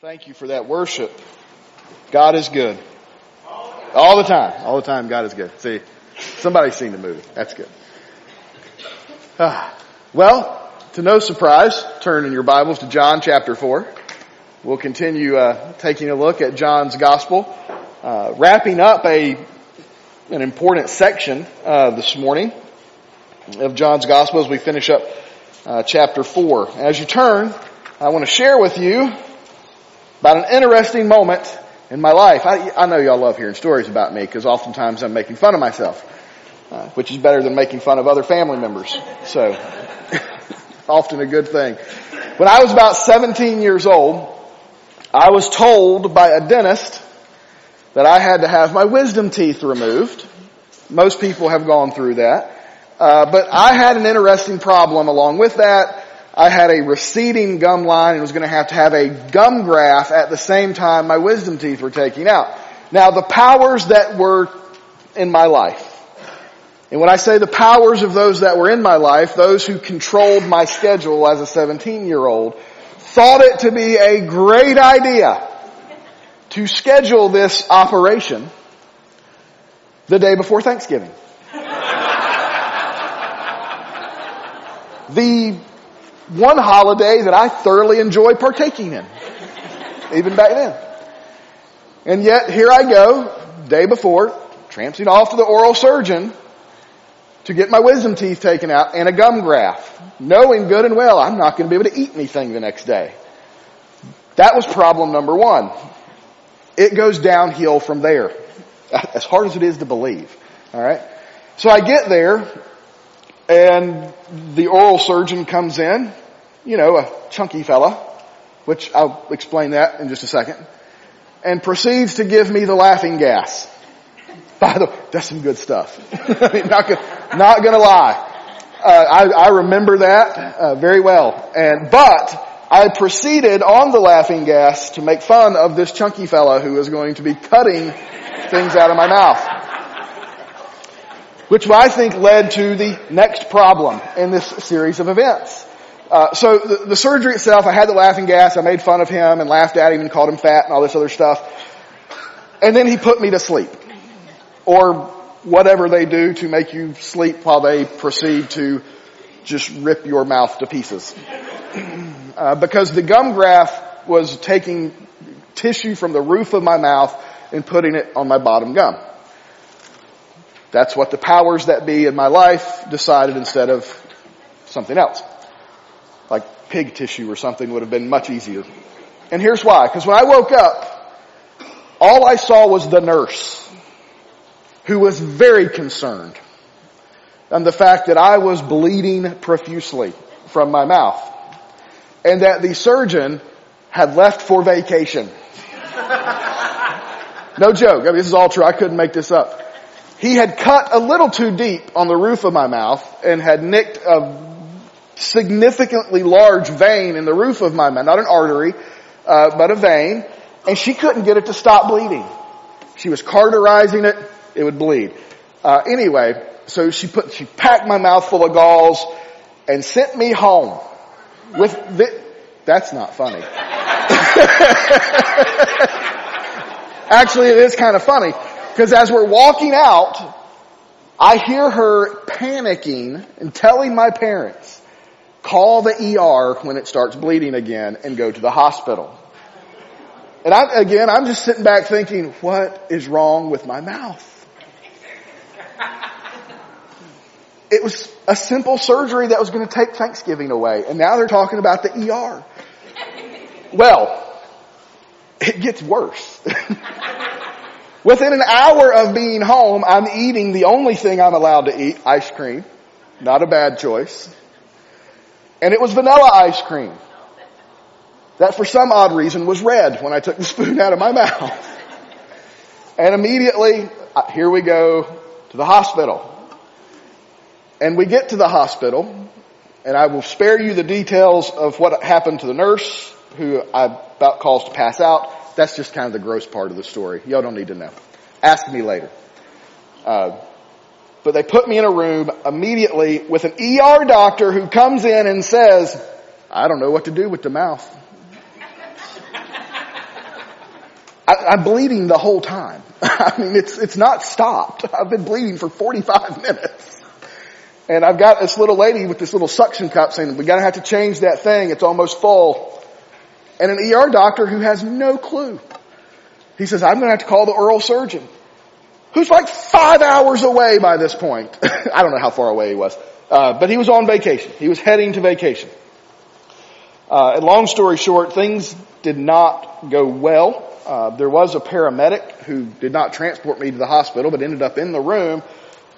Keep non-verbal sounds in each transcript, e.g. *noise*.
Thank you for that worship. God is good. All the time. All the time, God is good. See, somebody's seen the movie. That's good. Ah. Well, to no surprise, turn in your Bibles to John chapter 4. We'll continue uh, taking a look at John's Gospel, uh, wrapping up a an important section uh, this morning of John's Gospel as we finish up uh, chapter 4. As you turn, I want to share with you about an interesting moment in my life. I, I know y'all love hearing stories about me because oftentimes I'm making fun of myself, uh, which is better than making fun of other family members. So, *laughs* often a good thing. When I was about 17 years old, I was told by a dentist that I had to have my wisdom teeth removed. Most people have gone through that. Uh, but I had an interesting problem along with that. I had a receding gum line and was going to have to have a gum graft at the same time my wisdom teeth were taking out. Now the powers that were in my life, and when I say the powers of those that were in my life, those who controlled my schedule as a 17 year old, thought it to be a great idea to schedule this operation the day before Thanksgiving. *laughs* the one holiday that I thoroughly enjoy partaking in, even back then. And yet here I go, day before, tramping off to the oral surgeon to get my wisdom teeth taken out and a gum graft, knowing good and well I'm not going to be able to eat anything the next day. That was problem number one. It goes downhill from there. *laughs* As hard as it is to believe. Alright? So I get there, and the oral surgeon comes in you know, a chunky fella, which I'll explain that in just a second, and proceeds to give me the laughing gas. *laughs* By the way, that's some good stuff. *laughs* not, gonna, not gonna lie. Uh, I, I, remember that uh, very well. And but I proceeded on the laughing gas to make fun of this chunky fella who was going to be cutting things out of my mouth. Which I think led to the next problem in this series of events. Uh, so the, the, surgery itself, I had the laughing gas. I made fun of him and laughed at him and called him fat and all this other stuff. And then he put me to sleep, or whatever they do to make you sleep while they proceed to just rip your mouth to pieces. *clears throat* Uh, because the gum graft was taking tissue from the roof of my mouth and putting it on my bottom gum. That's what the powers that be in my life decided instead of something else pig tissue or something would have been much easier. And here's why. Because when I woke up, all I saw was the nurse who was very concerned and the fact that I was bleeding profusely from my mouth and that the surgeon had left for vacation. no joke. I mean, this is all true. I couldn't make this up. He had cut a little too deep on the roof of my mouth and had nicked a significantly large vein in the roof of my mouth, not an artery, uh, but a vein, and she couldn't get it to stop bleeding. She was cauterizing it, it would bleed. Uh, anyway, so she put, she packed my mouth full of galls and sent me home with the, that's not funny. *laughs* Actually, it is kind of funny because as we're walking out, I hear her panicking and telling my parents Call the ER when it starts bleeding again and go to the hospital. And I, again, I'm just sitting back thinking, what is wrong with my mouth? It was a simple surgery that was going to take Thanksgiving away, and now they're talking about the ER. Well, it gets worse. *laughs* Within an hour of being home, I'm eating the only thing I'm allowed to eat, ice cream. Not a bad choice. And it was vanilla ice cream. That for some odd reason was red when I took the *laughs* spoon out of my mouth. And immediately, uh, here we go to the hospital. And we get to the hospital, and I will spare you the details of what happened to the nurse who I about caused to pass out. That's just kind of the gross part of the story. Y'all don't need to know. Ask me later. Uh, but they put me in a room immediately with an ER doctor who comes in and says, I don't know what to do with the mouth. I, am bleeding the whole time. *laughs* I mean, it's, it's not stopped. I've been bleeding for 45 *laughs* minutes. And I've got this little lady with this little suction cup saying, we gotta have to change that thing. It's almost full. And an ER doctor who has no clue. He says, I'm gonna have to call the oral surgeon. Who's like five hours away by this point. *laughs* I don't know how far away he was. Uh, but he was on vacation. He was heading to vacation. Uh, and long story short, things did not go well. Uh, there was a paramedic who did not transport me to the hospital, but ended up in the room.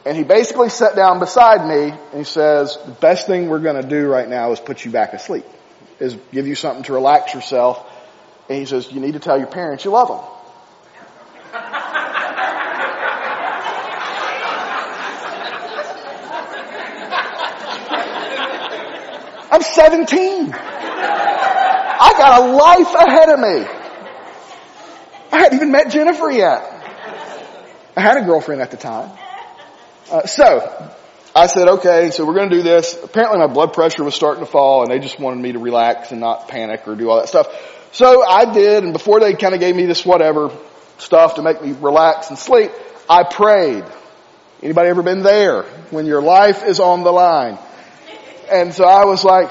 And he basically sat down beside me and he says, the best thing we're going to do right now is put you back asleep, is give you something to relax yourself. And he says, you need to tell your parents you love them. I'm 17. I got a life ahead of me. I hadn't even met Jennifer yet. I had a girlfriend at the time. Uh, so, I said, okay, so we're going to do this. Apparently my blood pressure was starting to fall and they just wanted me to relax and not panic or do all that stuff. So I did, and before they kind of gave me this whatever stuff to make me relax and sleep, I prayed. Anybody ever been there? When your life is on the line. And so I was like,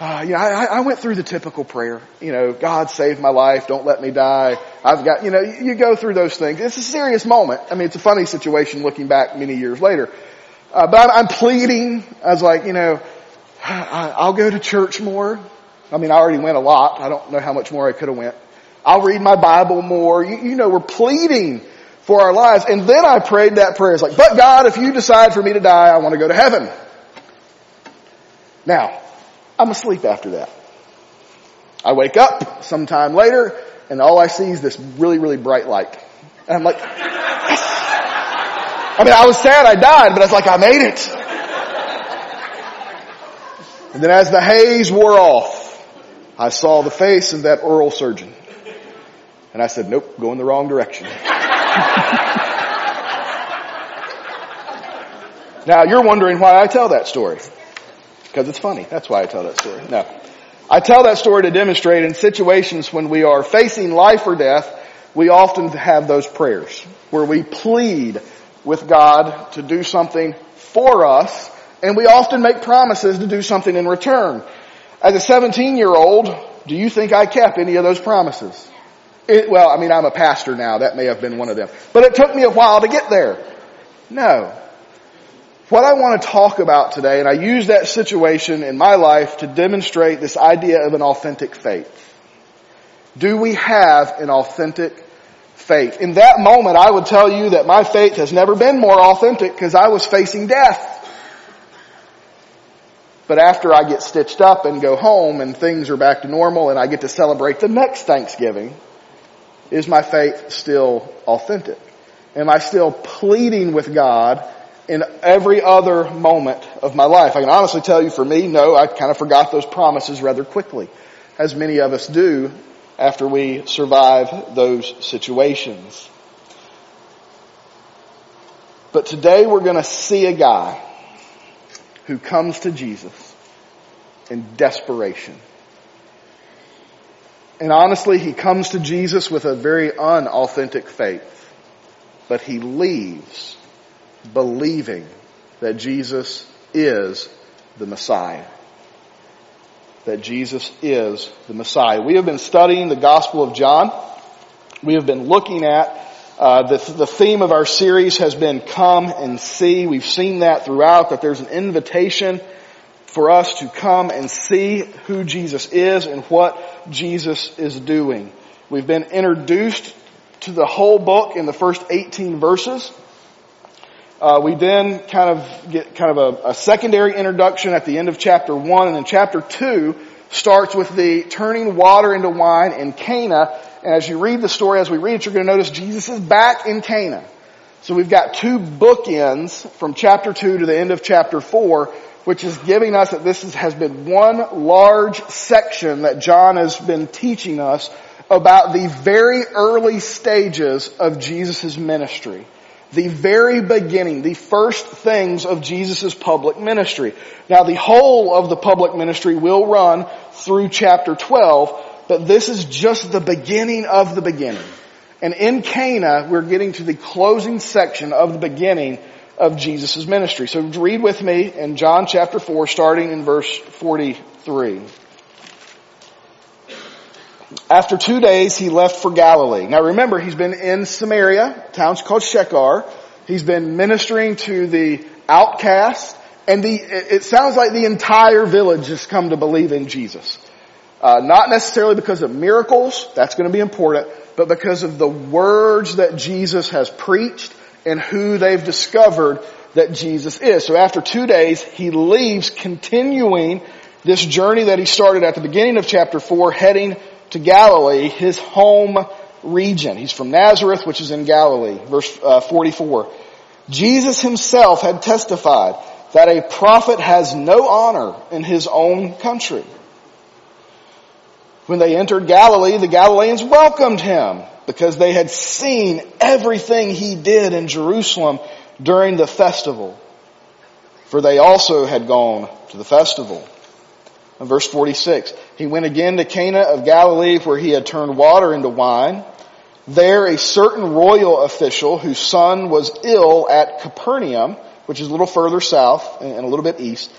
uh, you know, I, I went through the typical prayer. You know, God save my life, don't let me die. I've got, you know, you go through those things. It's a serious moment. I mean, it's a funny situation looking back many years later. Uh, but I'm, I'm pleading. I was like, you know, I'll go to church more. I mean, I already went a lot. I don't know how much more I could have went. I'll read my Bible more. You, you know, we're pleading for our lives. And then I prayed that prayer. It's like, but God, if you decide for me to die, I want to go to heaven. Now, I'm asleep after that. I wake up sometime later and all I see is this really, really bright light. And I'm like, yes. I mean, I was sad I died, but I was like, I made it. And then as the haze wore off, I saw the face of that oral surgeon. And I said, nope, going the wrong direction. *laughs* now you're wondering why I tell that story. Because it's funny. That's why I tell that story. No. I tell that story to demonstrate in situations when we are facing life or death, we often have those prayers where we plead with God to do something for us and we often make promises to do something in return. As a 17 year old, do you think I kept any of those promises? It, well, I mean, I'm a pastor now. That may have been one of them. But it took me a while to get there. No. What I want to talk about today, and I use that situation in my life to demonstrate this idea of an authentic faith. Do we have an authentic faith? In that moment, I would tell you that my faith has never been more authentic because I was facing death. But after I get stitched up and go home and things are back to normal and I get to celebrate the next Thanksgiving, is my faith still authentic? Am I still pleading with God in every other moment of my life. I can honestly tell you for me, no, I kind of forgot those promises rather quickly, as many of us do after we survive those situations. But today we're going to see a guy who comes to Jesus in desperation. And honestly, he comes to Jesus with a very unauthentic faith. But he leaves believing that Jesus is the Messiah. That Jesus is the Messiah. We have been studying the Gospel of John. We have been looking at uh, the, the theme of our series has been come and see. We've seen that throughout, that there's an invitation for us to come and see who Jesus is and what Jesus is doing. We've been introduced to the whole book in the first 18 verses. Uh, we then kind of get kind of a, a, secondary introduction at the end of chapter one, and then chapter two starts with the turning water into wine in Cana. And as you read the story, as we read it, you're going to notice Jesus is back in Cana. So we've got two bookends from chapter two to the end of chapter four, which is giving us that this is, has been one large section that John has been teaching us about the very early stages of Jesus' ministry the very beginning, the first things of Jesus' public ministry. Now the whole of the public ministry will run through chapter 12, but this is just the beginning of the beginning. And in Cana, we're getting to the closing section of the beginning of Jesus' ministry. So read with me in John chapter 4, starting in verse 43. After two days, he left for Galilee. Now remember, he's been in Samaria, town's called Sychar. He's been ministering to the outcast, and the, it sounds like the entire village has come to believe in Jesus. Uh, not necessarily because of miracles, that's going to be important, but because of the words that Jesus has preached and who they've discovered that Jesus is. So after two days, he leaves continuing this journey that he started at the beginning of chapter 4, heading to Galilee, his home region. He's from Nazareth, which is in Galilee. Verse uh, 44. Jesus himself had testified that a prophet has no honor in his own country. When they entered Galilee, the Galileans welcomed him because they had seen everything he did in Jerusalem during the festival. For they also had gone to the festival. In verse 46, he went again to Cana of Galilee where he had turned water into wine. There a certain royal official whose son was ill at Capernaum, which is a little further south and a little bit east,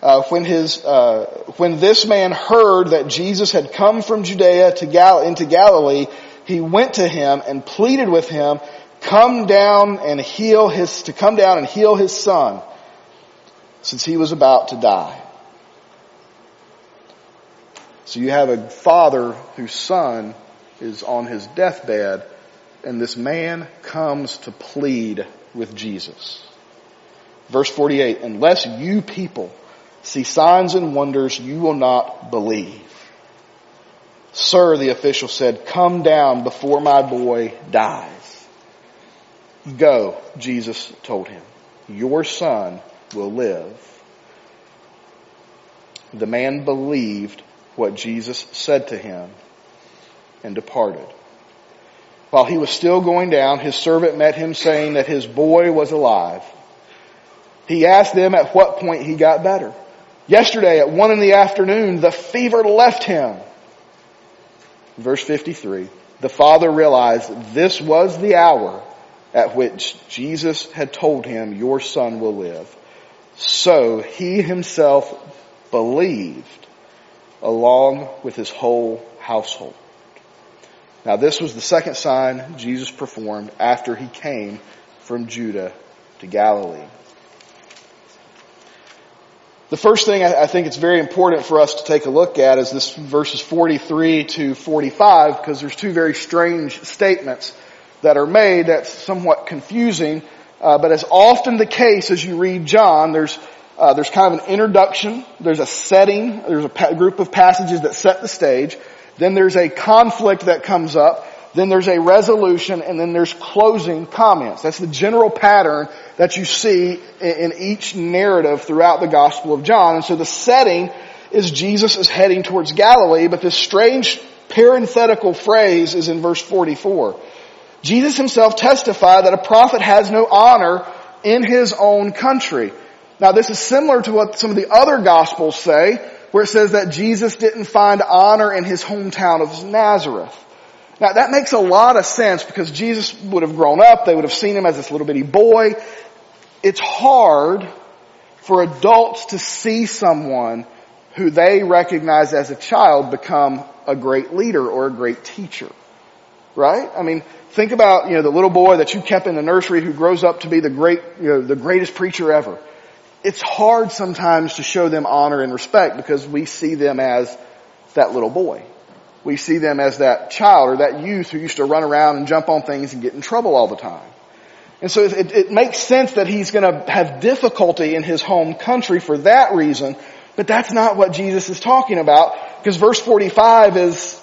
uh, when his uh, when this man heard that Jesus had come from Judea to Gal- into Galilee, he went to him and pleaded with him, "Come down and heal his to come down and heal his son, since he was about to die." So you have a father whose son is on his deathbed, and this man comes to plead with Jesus. Verse 48, unless you people see signs and wonders, you will not believe. Sir, the official said, come down before my boy dies. Go, Jesus told him. Your son will live. The man believed what Jesus said to him and departed. While he was still going down, his servant met him saying that his boy was alive. He asked them at what point he got better. Yesterday at one in the afternoon, the fever left him. Verse 53, the father realized this was the hour at which Jesus had told him, your son will live. So he himself believed along with his whole household. Now this was the second sign Jesus performed after he came from Judah to Galilee. The first thing I think it's very important for us to take a look at is this verses 43 to 45 because there's two very strange statements that are made that's somewhat confusing. Uh, but as often the case as you read John, there's uh, there's kind of an introduction, there's a setting, there's a pa- group of passages that set the stage, then there's a conflict that comes up, then there's a resolution, and then there's closing comments. That's the general pattern that you see in each narrative throughout the Gospel of John. And so the setting is Jesus is heading towards Galilee, but this strange parenthetical phrase is in verse 44. Jesus himself testified that a prophet has no honor in his own country. Now this is similar to what some of the other Gospels say, where it says that Jesus didn't find honor in his hometown of Nazareth. Now that makes a lot of sense because Jesus would have grown up, they would have seen him as this little bitty boy. It's hard for adults to see someone who they recognize as a child become a great leader or a great teacher. Right? I mean, think about, you know, the little boy that you kept in the nursery who grows up to be the great, you know, the greatest preacher ever. It's hard sometimes to show them honor and respect because we see them as that little boy we see them as that child or that youth who used to run around and jump on things and get in trouble all the time. And so it, it makes sense that he's going to have difficulty in his home country for that reason, but that's not what Jesus is talking about because verse 45 is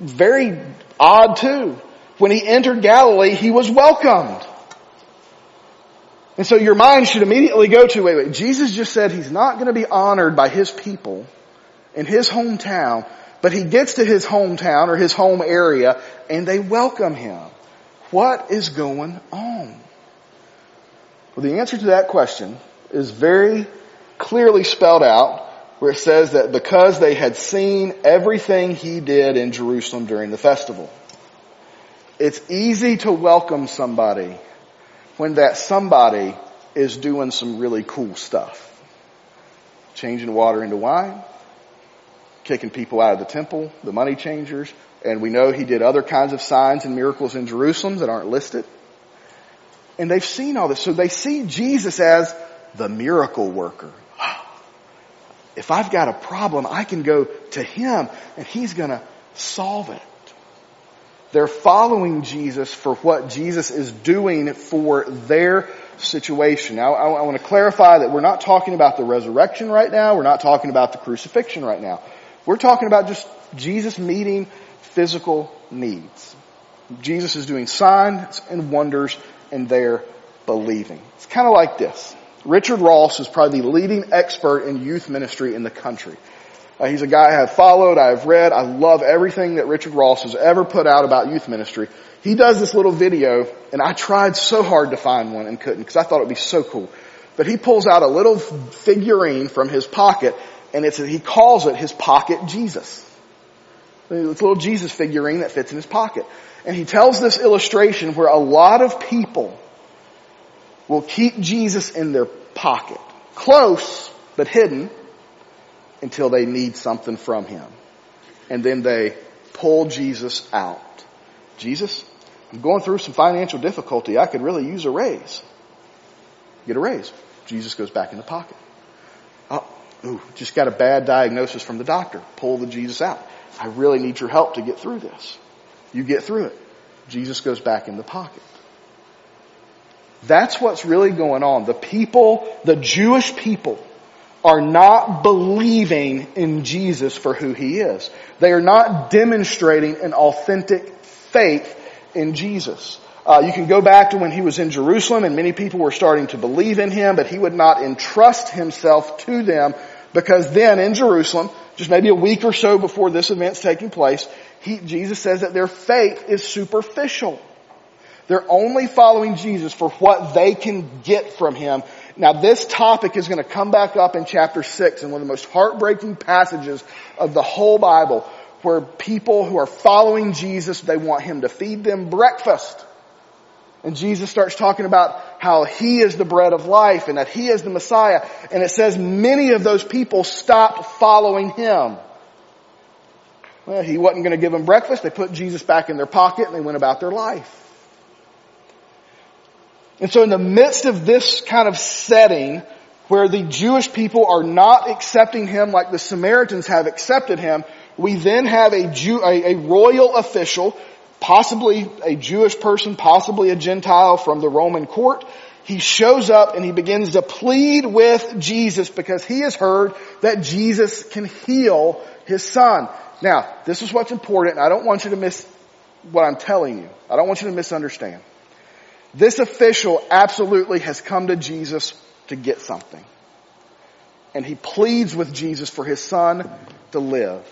very odd too. When he entered Galilee, he was welcomed. And so your mind should immediately go to, wait, wait, Jesus just said he's not going to be honored by his people in his hometown but he gets to his hometown or his home area and they welcome him. What is going on? Well, the answer to that question is very clearly spelled out where it says that because they had seen everything he did in Jerusalem during the festival. It's easy to welcome somebody when that somebody is doing some really cool stuff. Changing water into wine, kicking people out of the temple, the money changers, and we know he did other kinds of signs and miracles in Jerusalem that aren't listed. And they've seen all this. So they see Jesus as the miracle worker. If I've got a problem, I can go to him and he's gonna solve it. They're following Jesus for what Jesus is doing for their situation. Now, I, I want to clarify that we're not talking about the resurrection right now. We're not talking about the crucifixion right now. We're talking about just Jesus meeting physical needs. Jesus is doing signs and wonders and they're believing. It's kind of like this. Richard Ross is probably the leading expert in youth ministry in the country. Uh, he's a guy I have followed, I have read, I love everything that Richard Ross has ever put out about youth ministry. He does this little video, and I tried so hard to find one and couldn't because I thought it would be so cool. But he pulls out a little figurine from his pocket, and it's he calls it his pocket Jesus. It's a little Jesus figurine that fits in his pocket. And he tells this illustration where a lot of people will keep Jesus in their pocket. Close, but hidden until they need something from him. And then they pull Jesus out. Jesus, I'm going through some financial difficulty. I could really use a raise. Get a raise. Jesus goes back in the pocket. Oh, ooh, just got a bad diagnosis from the doctor. Pull the Jesus out. I really need your help to get through this. You get through it. Jesus goes back in the pocket. That's what's really going on. The people, the Jewish people, are not believing in Jesus for who he is. They are not demonstrating an authentic faith in Jesus. Uh, you can go back to when he was in Jerusalem and many people were starting to believe in him, but he would not entrust himself to them because then in Jerusalem, just maybe a week or so before this event's taking place, he, Jesus says that their faith is superficial. They're only following Jesus for what they can get from Him. Now this topic is going to come back up in chapter 6 in one of the most heartbreaking passages of the whole Bible where people who are following Jesus, they want Him to feed them breakfast. And Jesus starts talking about how He is the bread of life and that He is the Messiah. And it says many of those people stopped following Him. Well, He wasn't going to give them breakfast. They put Jesus back in their pocket and they went about their life. And so in the midst of this kind of setting, where the Jewish people are not accepting him like the Samaritans have accepted him, we then have a Jew, a, a royal official, possibly a Jewish person, possibly a Gentile from the Roman court. He shows up and he begins to plead with Jesus because he has heard that Jesus can heal his son. Now, this is what's important. I don't want you to miss what I'm telling you. I don't want you to misunderstand. This official absolutely has come to Jesus to get something. And he pleads with Jesus for his son to live.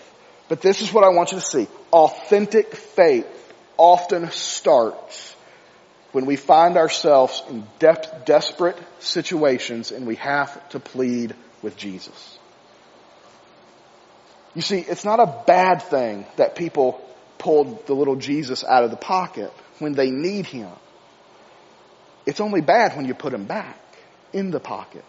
But this is what I want you to see. Authentic faith often starts when we find ourselves in de- desperate situations and we have to plead with Jesus. You see, it's not a bad thing that people pulled the little Jesus out of the pocket when they need him. It's only bad when you put him back in the pocket.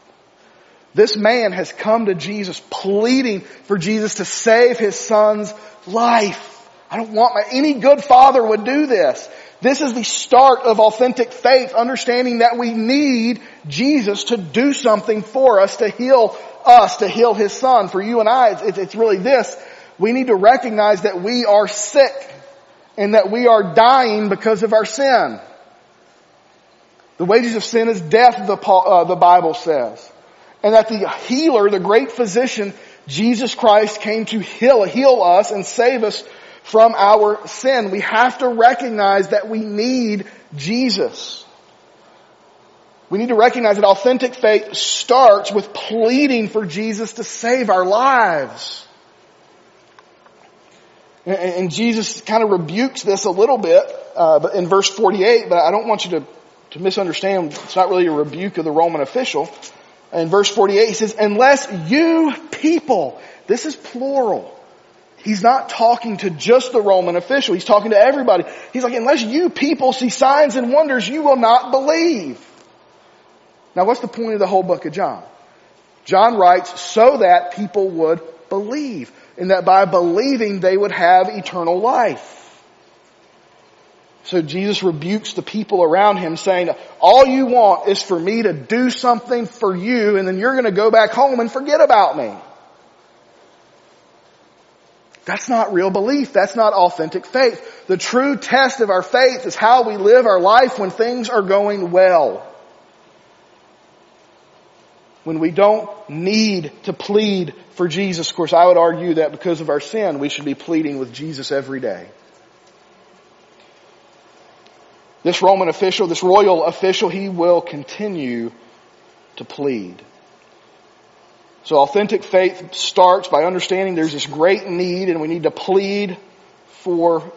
This man has come to Jesus pleading for Jesus to save his son's life. I don't want my, any good father would do this. This is the start of authentic faith, understanding that we need Jesus to do something for us, to heal us, to heal his son. For you and I, it's, it's really this. We need to recognize that we are sick and that we are dying because of our sin. The wages of sin is death, the, uh, the Bible says. And that the healer, the great physician, Jesus Christ came to heal, heal us and save us from our sin. We have to recognize that we need Jesus. We need to recognize that authentic faith starts with pleading for Jesus to save our lives. And, Jesus kind of rebukes this a little bit uh, in verse 48, but I don't want you to to misunderstand, it's not really a rebuke of the Roman official. In verse 48 he says, unless you people, this is plural. He's not talking to just the Roman official. He's talking to everybody. He's like, unless you people see signs and wonders, you will not believe. Now what's the point of the whole book of John? John writes so that people would believe and that by believing they would have eternal life. So Jesus rebukes the people around him saying, all you want is for me to do something for you and then you're going to go back home and forget about me. That's not real belief. That's not authentic faith. The true test of our faith is how we live our life when things are going well. When we don't need to plead for Jesus. Of course, I would argue that because of our sin, we should be pleading with Jesus every day. This Roman official, this royal official, he will continue to plead. So authentic faith starts by understanding there's this great need and we need to plead for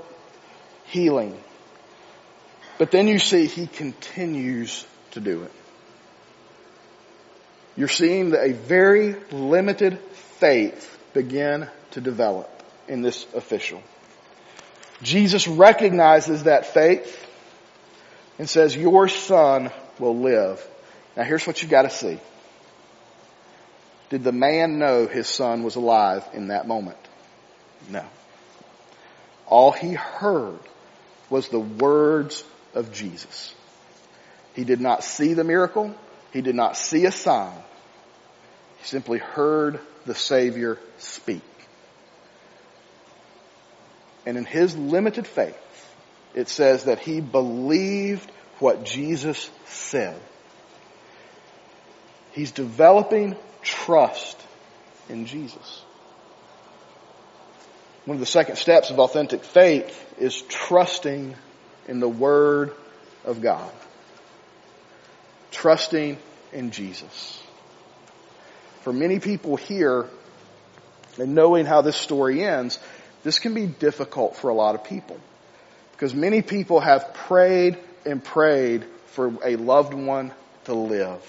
healing. But then you see he continues to do it. You're seeing that a very limited faith begin to develop in this official. Jesus recognizes that faith and says, your son will live. Now here's what you gotta see. Did the man know his son was alive in that moment? No. All he heard was the words of Jesus. He did not see the miracle. He did not see a sign. He simply heard the Savior speak. And in his limited faith, it says that he believed what Jesus said. He's developing trust in Jesus. One of the second steps of authentic faith is trusting in the Word of God. Trusting in Jesus. For many people here, and knowing how this story ends, this can be difficult for a lot of people. Because many people have prayed and prayed for a loved one to live.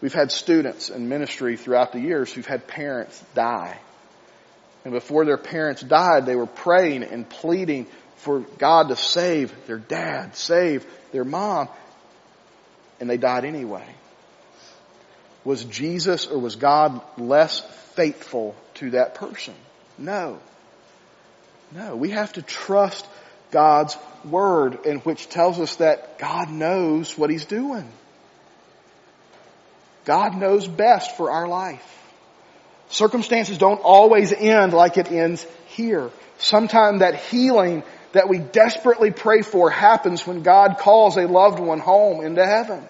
We've had students in ministry throughout the years who've had parents die. And before their parents died, they were praying and pleading for God to save their dad, save their mom, and they died anyway. Was Jesus or was God less faithful to that person? No. No, we have to trust God's word in which tells us that God knows what he's doing. God knows best for our life. Circumstances don't always end like it ends here. Sometimes that healing that we desperately pray for happens when God calls a loved one home into heaven.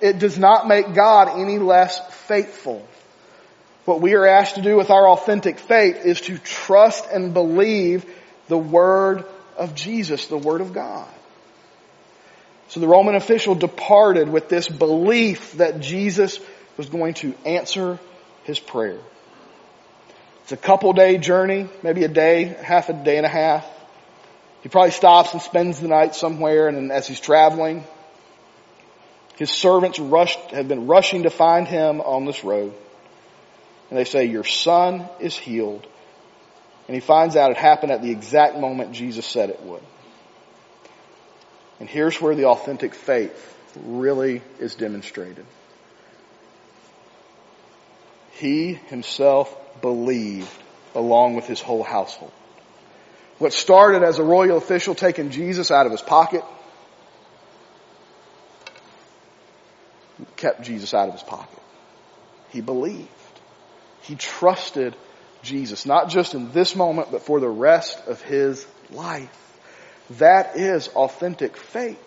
It does not make God any less faithful. What we are asked to do with our authentic faith is to trust and believe the Word of Jesus, the Word of God. So the Roman official departed with this belief that Jesus was going to answer his prayer. It's a couple day journey, maybe a day, half a day and a half. He probably stops and spends the night somewhere and as he's traveling, his servants rushed, have been rushing to find him on this road. And they say, your son is healed. And he finds out it happened at the exact moment Jesus said it would. And here's where the authentic faith really is demonstrated. He himself believed along with his whole household. What started as a royal official taking Jesus out of his pocket kept Jesus out of his pocket. He believed. He trusted Jesus, not just in this moment, but for the rest of his life. That is authentic faith.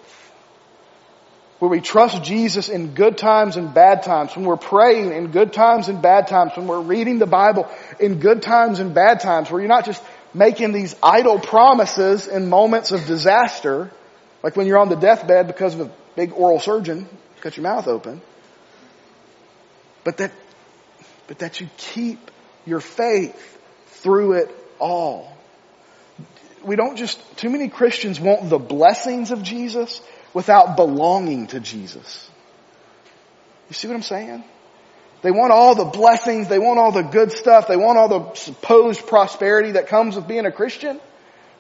Where we trust Jesus in good times and bad times, when we're praying in good times and bad times, when we're reading the Bible in good times and bad times, where you're not just making these idle promises in moments of disaster, like when you're on the deathbed because of a big oral surgeon, cut your mouth open, but that, but that you keep your faith through it all we don't just, too many Christians want the blessings of Jesus without belonging to Jesus. You see what I'm saying? They want all the blessings. They want all the good stuff. They want all the supposed prosperity that comes with being a Christian.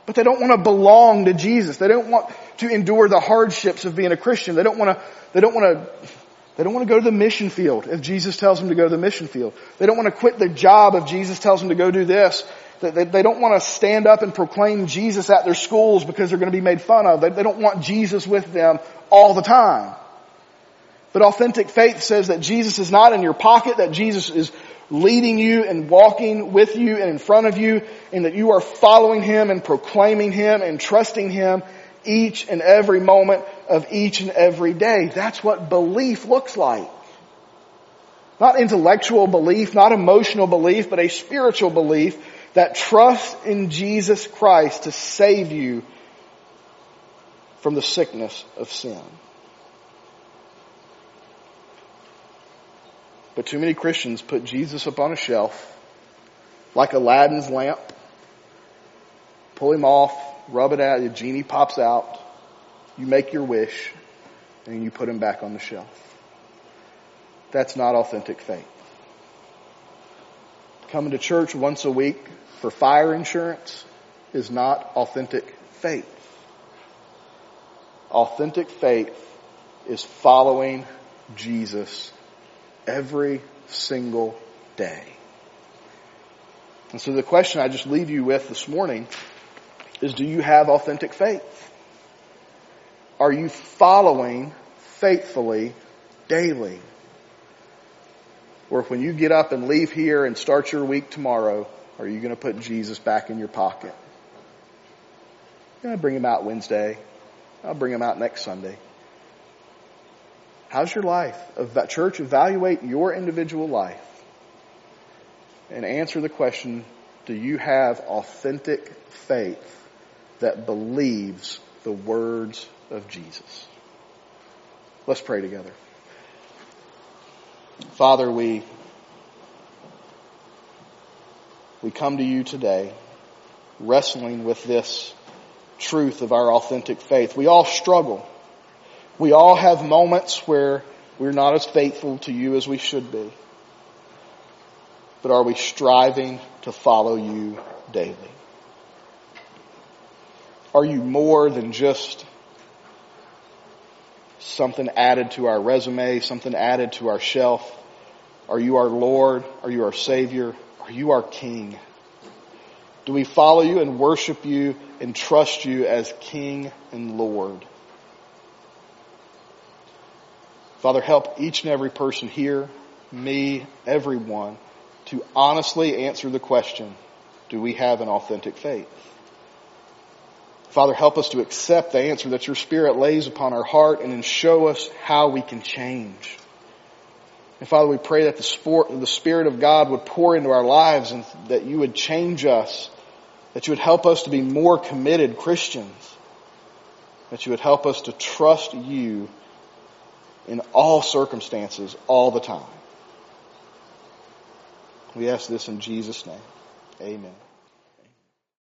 But they don't want to belong to Jesus. They don't want to endure the hardships of being a Christian. They don't want to, they don't want to, they don't want to go to the mission field if Jesus tells them to go to the mission field. They don't want to quit their job if Jesus tells them to go do this. They, don't want to stand up and proclaim Jesus at their schools because they're going to be made fun of. They don't want Jesus with them all the time. But authentic faith says that Jesus is not in your pocket, that Jesus is leading you and walking with you and in front of you, and that you are following Him and proclaiming Him and trusting Him each and every moment of each and every day. That's what belief looks like. Not intellectual belief, not emotional belief, but a spiritual belief that trusts in Jesus Christ to save you from the sickness of sin. But too many Christians put Jesus up on a shelf like Aladdin's lamp, pull him off, rub it out, the genie pops out, you make your wish, and you put him back on the shelf. That's not authentic faith. Coming to church once a week for fire insurance is not authentic faith. Authentic faith is following Jesus every single day. And so the question I just leave you with this morning is do you have authentic faith? Are you following faithfully daily? Or when you get up and leave here and start your week tomorrow, are you going to put Jesus back in your pocket? I'm bring him out Wednesday. I'll bring him out next Sunday. How's your life? Church, evaluate your individual life and answer the question, do you have authentic faith that believes the words of Jesus? Let's pray together. Father, we, we come to you today wrestling with this truth of our authentic faith. We all struggle we all have moments where we're not as faithful to you as we should be. But are we striving to follow you daily? Are you more than just something added to our resume, something added to our shelf? Are you our Lord? Are you our Savior? Are you our King? Do we follow you and worship you and trust you as King and Lord? Father, help each and every person here, me, everyone, to honestly answer the question, do we have an authentic faith? Father, help us to accept the answer that your Spirit lays upon our heart and then show us how we can change. And Father, we pray that the, sport, the Spirit of God would pour into our lives and that you would change us, that you would help us to be more committed Christians, that you would help us to trust you in all circumstances, all the time. We ask this in Jesus' name. Amen.